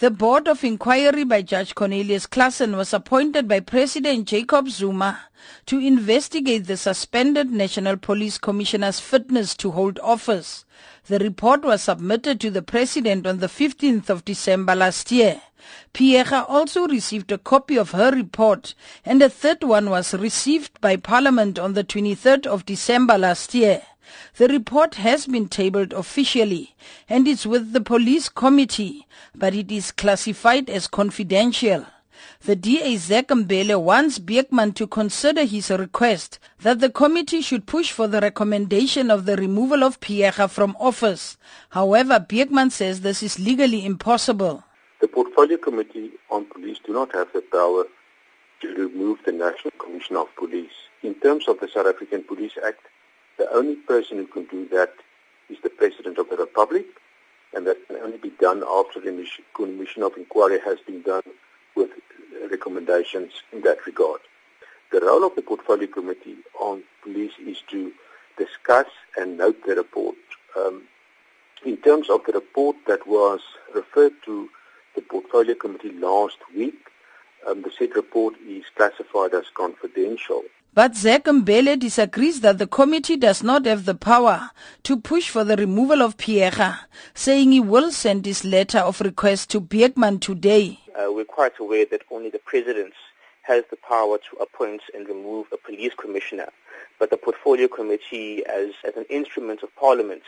The board of inquiry by Judge Cornelius Claassen was appointed by President Jacob Zuma to investigate the suspended National Police Commissioner's fitness to hold office. The report was submitted to the President on the 15th of December last year. Phiyega also received a copy of her report and a third one was received by Parliament on the 23rd of December last year. The report has been tabled officially and is with the police committee, but it is classified as confidential. The DA Zak Mbhele wants Beukman to consider his request that the committee should push for the recommendation of the removal of Phiyega from office. However, Beukman says this is legally impossible. Portfolio Committee on Police do not have the power to remove the National Commission of Police. In terms of the South African Police Act, the only person who can do that is the President of the Republic, and that can only be done after the commission of inquiry has been done with recommendations in that regard. The role of the Portfolio Committee on Police is to discuss and note the report. Um, in terms of the report that was referred to the Portfolio Committee last week, um, the said report is classified as confidential. But Zak Mbhele disagrees that the committee does not have the power to push for the removal of Phiyega, saying he will send his letter of request to Beukman today. Uh, we're quite aware that only the president has the power to appoint and remove a police commissioner, but the portfolio committee, as, as an instrument of parliament,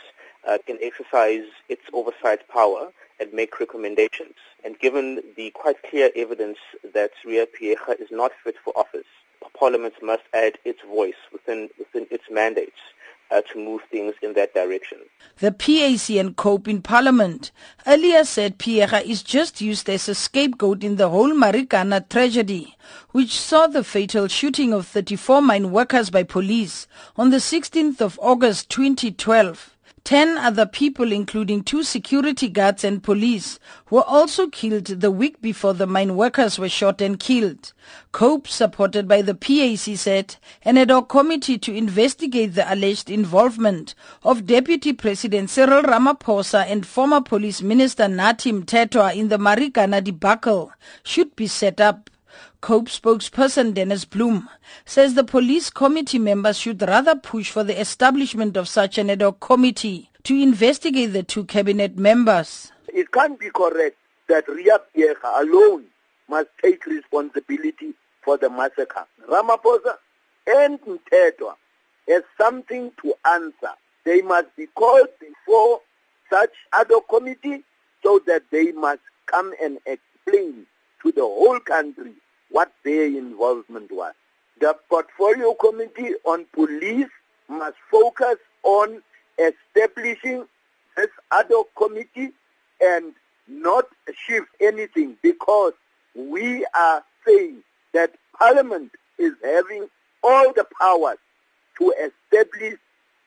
uh, can exercise its oversight power and make recommendations. And given the quite clear evidence that Riah Phiyega is not fit for office, Parliament must add its voice within, within its mandates uh, to move things in that direction. The PAC and COPE in Parliament earlier said Phiyega is just used as a scapegoat in the whole Marikana tragedy, which saw the fatal shooting of 34 mine workers by police on the 16th of August 2012. Ten other people, including two security guards and police, were also killed the week before the mine workers were shot and killed. COPE, supported by the PAC, said an ad hoc committee to investigate the alleged involvement of Deputy President Cyril Ramaphosa and former Police Minister Nathi Mthethwa in the Marikana debacle should be set up. COPE spokesperson Dennis Bloom says the police committee members should rather push for the establishment of such an ad hoc committee to investigate the two cabinet members. It can't be correct that Riah Phiyega alone must take responsibility for the massacre. Ramaphosa and Mthethwa has something to answer. They must be called before such ad hoc committee so that they must come and explain to the whole country what their involvement was. The Portfolio Committee on Police must focus on establishing this ad hoc committee and not shift anything because we are saying that Parliament is having all the powers to establish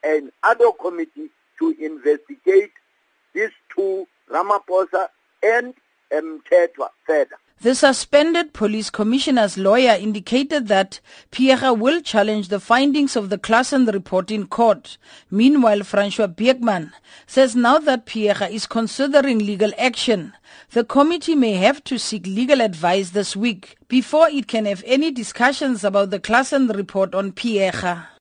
an ad hoc committee to investigate these two, Ramaphosa and Mthethwa, further. The suspended police commissioner's lawyer indicated that Phiyega will challenge the findings of the Claassen report in court. Meanwhile, Francois Beukman says now that Phiyega is considering legal action, the committee may have to seek legal advice this week before it can have any discussions about the Claassen report on Phiyega.